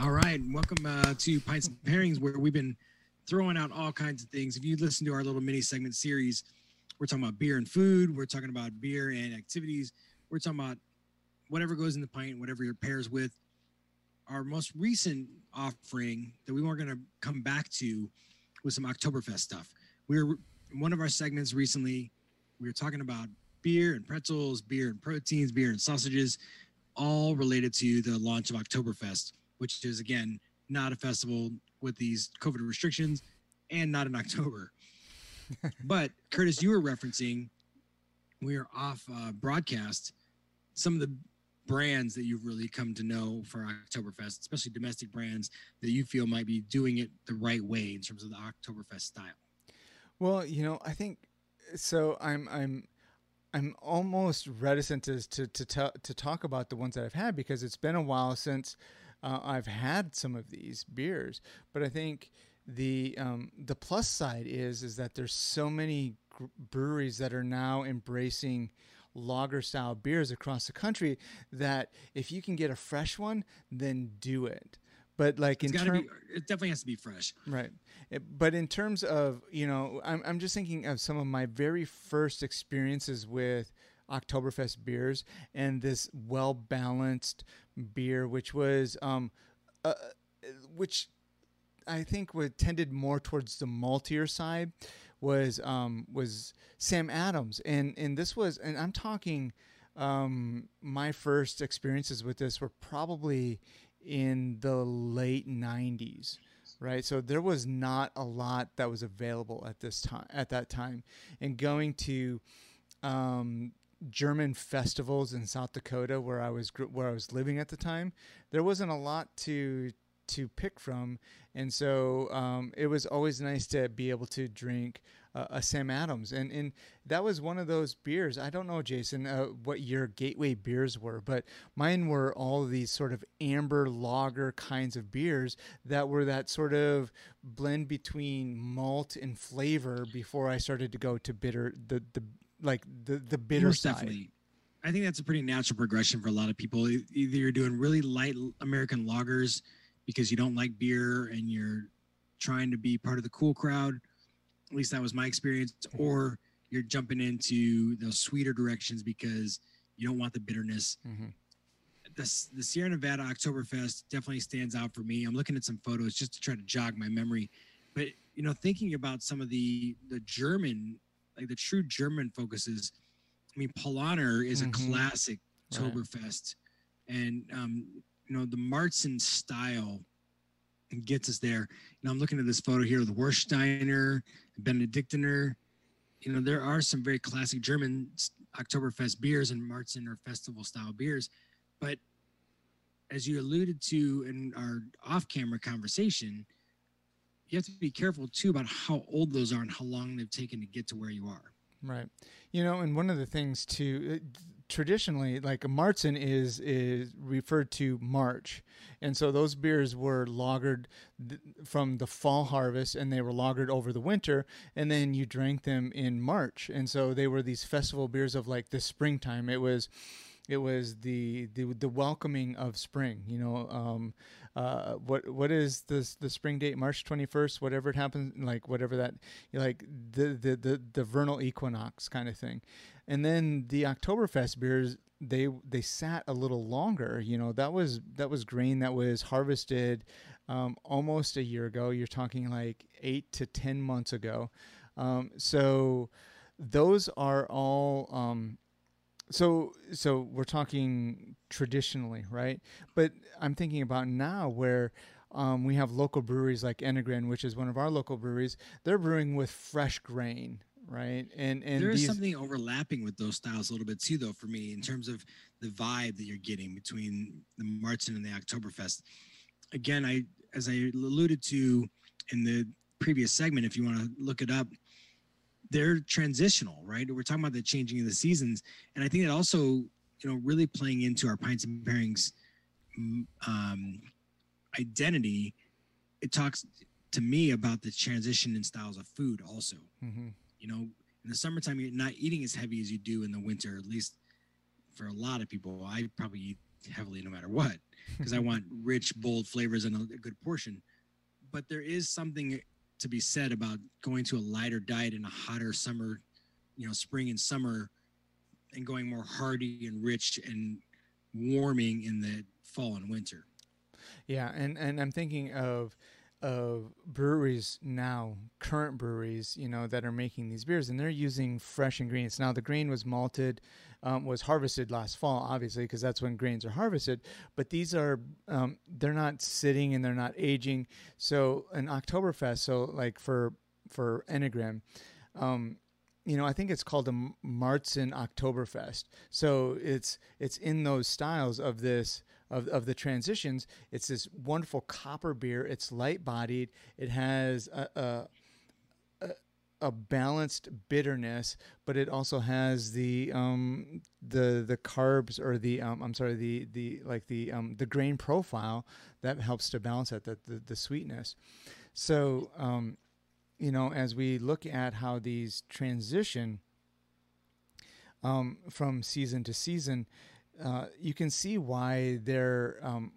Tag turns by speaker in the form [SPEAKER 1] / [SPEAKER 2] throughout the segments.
[SPEAKER 1] All right, welcome uh, to Pints and Pairings, where we've been throwing out all kinds of things. If you listen to our little mini segment series, we're talking about beer and food. We're talking about beer and activities. We're talking about whatever goes in the pint, whatever your pairs with. Our most recent offering that we weren't going to come back to was some Oktoberfest stuff. We were one of our segments recently. We were talking about beer and pretzels, beer and proteins, beer and sausages, all related to the launch of Oktoberfest which is again not a festival with these COVID restrictions and not in October. but Curtis, you were referencing we are off uh, broadcast some of the brands that you've really come to know for Oktoberfest, especially domestic brands that you feel might be doing it the right way in terms of the Oktoberfest style.
[SPEAKER 2] Well, you know, I think so. I'm I'm I'm almost reticent to to to, t- to talk about the ones that I've had because it's been a while since uh, I've had some of these beers, but I think the um, the plus side is is that there's so many gr- breweries that are now embracing lager style beers across the country that if you can get a fresh one, then do it. But like
[SPEAKER 1] it's
[SPEAKER 2] in terms,
[SPEAKER 1] it definitely has to be fresh,
[SPEAKER 2] right? It, but in terms of you know, I'm I'm just thinking of some of my very first experiences with Oktoberfest beers and this well balanced beer, which was um, uh, which I think would tended more towards the maltier side, was um, was Sam Adams, and and this was, and I'm talking, um, my first experiences with this were probably in the late '90s right? So there was not a lot that was available at this time at that time. And going to um, German festivals in South Dakota where I was where I was living at the time, there wasn't a lot to to pick from, and so um, it was always nice to be able to drink uh, a Sam Adams, and and that was one of those beers. I don't know, Jason, uh, what your gateway beers were, but mine were all these sort of amber lager kinds of beers that were that sort of blend between malt and flavor before I started to go to bitter the the like the the bitter Most side. Definitely.
[SPEAKER 1] I think that's a pretty natural progression for a lot of people. Either you're doing really light American lagers because you don't like beer and you're trying to be part of the cool crowd. At least that was my experience. Or you're jumping into those sweeter directions because you don't want the bitterness. Mm-hmm. The, the Sierra Nevada Oktoberfest definitely stands out for me. I'm looking at some photos just to try to jog my memory. But you know, thinking about some of the the German like the true German focuses. I mean, Paulaner is mm-hmm. a classic Oktoberfest, right. and um, you know the Märzen style gets us there. You know, I'm looking at this photo here with Warsteiner, Benediktiner. You know, there are some very classic German Oktoberfest beers and Märzen or festival style beers, but as you alluded to in our off-camera conversation, you have to be careful too about how old those are and how long they've taken to get to where you are.
[SPEAKER 2] Right. You know, and one of the things too, uh, traditionally, like a Märzen is is referred to March, and so those beers were lagered th- from the fall harvest, and they were lagered over the winter, and then you drank them in March, and so they were these festival beers of like the springtime. It was it was the the, the welcoming of spring. You know, um, uh, what what is this the spring date? March twenty first, whatever it happens, like whatever that, like the, the the the vernal equinox kind of thing, and then the Oktoberfest beers they they sat a little longer. You know, that was that was grain that was harvested um, almost a year ago. You're talking like eight to ten months ago. Um, so those are all um, so so we're talking traditionally, right? But I'm thinking about now where um, we have local breweries like Enegren, which is one of our local breweries. They're brewing with fresh grain, right? And and
[SPEAKER 1] there is something overlapping with those styles a little bit too, though, for me in terms of the vibe that you're getting between the Märzen and the Oktoberfest. Again, I as I alluded to in the previous segment, if you want to look it up, they're transitional, right? We're talking about the changing of the seasons, and I think it also, you know, really playing into our pints and pairings um, identity. It talks to me about the transition in styles of food, also. Mm-hmm. You know, in the summertime, you're not eating as heavy as you do in the winter, at least for a lot of people. I probably eat heavily no matter what because I want rich, bold flavors and a good portion. But there is something to be said about going to a lighter diet in a hotter summer, you know, spring and summer, and going more hearty and rich and warming in the fall and winter.
[SPEAKER 2] Yeah, and and I'm thinking of of breweries now, current breweries, you know, that are making these beers, and they're using fresh ingredients. Now, the grain was malted, um, was harvested last fall, obviously, because that's when grains are harvested. But these are, um, they're not sitting and they're not aging. So, an Oktoberfest, so like for for Enegren, um, you know, I think it's called a Märzen Oktoberfest. So it's it's in those styles of this of, of the transitions. It's this wonderful copper beer. It's light bodied. It has a, a, a, balanced bitterness, but it also has the um, the the carbs or the um, I'm sorry the the like the um, the grain profile that helps to balance that the the, the sweetness. So um, you know, as we look at how these transition um, from season to season, uh, you can see why they're um,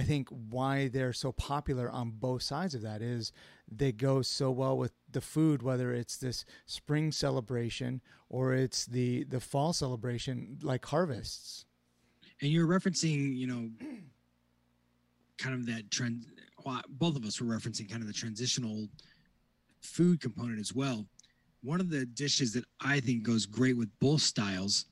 [SPEAKER 2] I think why they're so popular on both sides of that is they go so well with the food, whether it's this spring celebration or it's the the fall celebration, like harvests.
[SPEAKER 1] And you're referencing, you know, kind of that trend. Well, both of us were referencing kind of the transitional food component as well. One of the dishes that I think goes great with both styles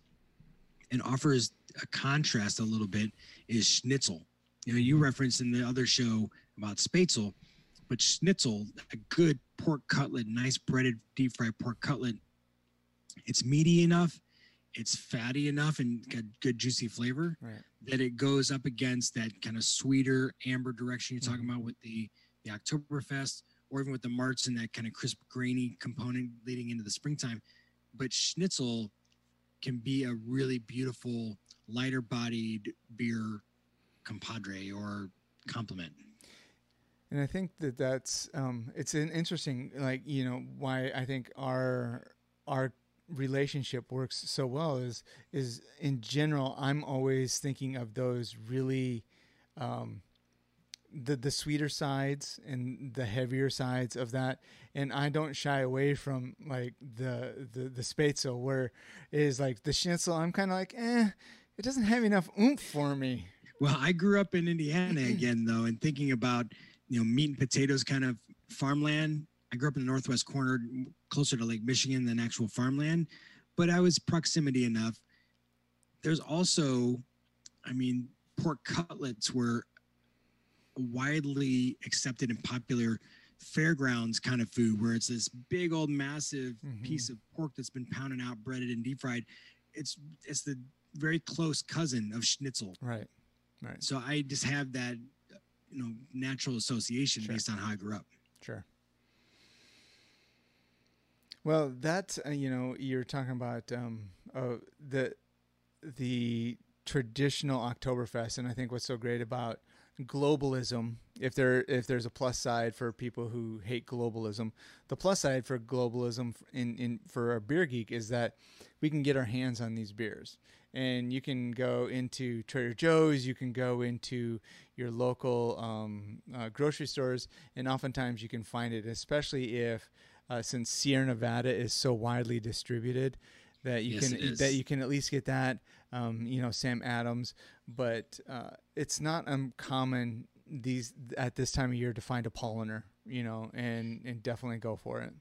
[SPEAKER 1] and offers a contrast a little bit is schnitzel. You know, you referenced in the other show about spätzle, but schnitzel, a good pork cutlet, nice breaded deep fried pork cutlet, it's meaty enough, it's fatty enough, and got good juicy flavor right. that it goes up against that kind of sweeter amber direction you're talking mm-hmm. about with the the Oktoberfest, or even with the Märzen, that kind of crisp, grainy component leading into the springtime. But schnitzel can be a really beautiful lighter bodied beer compadre or compliment.
[SPEAKER 2] and i think that that's um, it's an interesting like you know why i think our our relationship works so well is is in general i'm always thinking of those really um, the the sweeter sides and the heavier sides of that and I don't shy away from like the the the spätzle where is like the schnitzel I'm kind of like eh it doesn't have enough oomph for me.
[SPEAKER 1] Well, I grew up in Indiana again, though, and thinking about you know meat and potatoes kind of farmland. I grew up in the northwest corner, closer to Lake Michigan than actual farmland, but I was proximity enough. There's also, I mean, pork cutlets were widely accepted and popular fairgrounds kind of food where it's this big old massive mm-hmm. piece of pork that's been pounded out breaded and deep fried it's it's the very close cousin of schnitzel.
[SPEAKER 2] Right. Right.
[SPEAKER 1] So I just have that, you know, natural association sure. based on how I grew up.
[SPEAKER 2] Sure. Well, that's uh, you know you're talking about um, uh, the the traditional Oktoberfest, and I think what's so great about globalism if there if there's a plus side for people who hate globalism the plus side for globalism in, in for a beer geek is that we can get our hands on these beers and you can go into Trader Joe's, you can go into your local um, uh, grocery stores, and oftentimes you can find it, especially if uh, since Sierra Nevada is so widely distributed that you yes, can that you can at least get that. Um, you know, Sam Adams, but uh, it's not uncommon these at this time of year to find a Paulaner. You know, and and definitely go for it.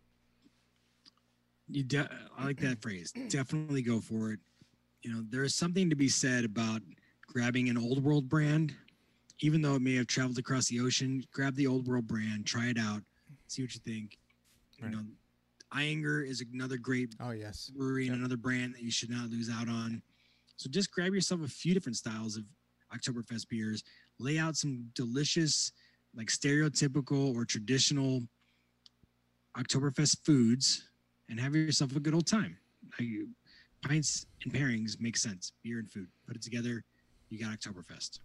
[SPEAKER 1] You de- I like that phrase. Definitely go for it you know, there is something to be said about grabbing an old world brand, even though it may have traveled across the ocean. Grab the old world brand, try it out, see what you think. Right. You know, Ayinger is another great
[SPEAKER 2] oh yes
[SPEAKER 1] brewery yep. and another brand that you should not lose out on. So just grab yourself a few different styles of Oktoberfest beers. Lay out some delicious, like stereotypical or traditional Oktoberfest foods, and have yourself a good old time. I, pints and pairings make sense. Beer and food. Put it together, you got Oktoberfest.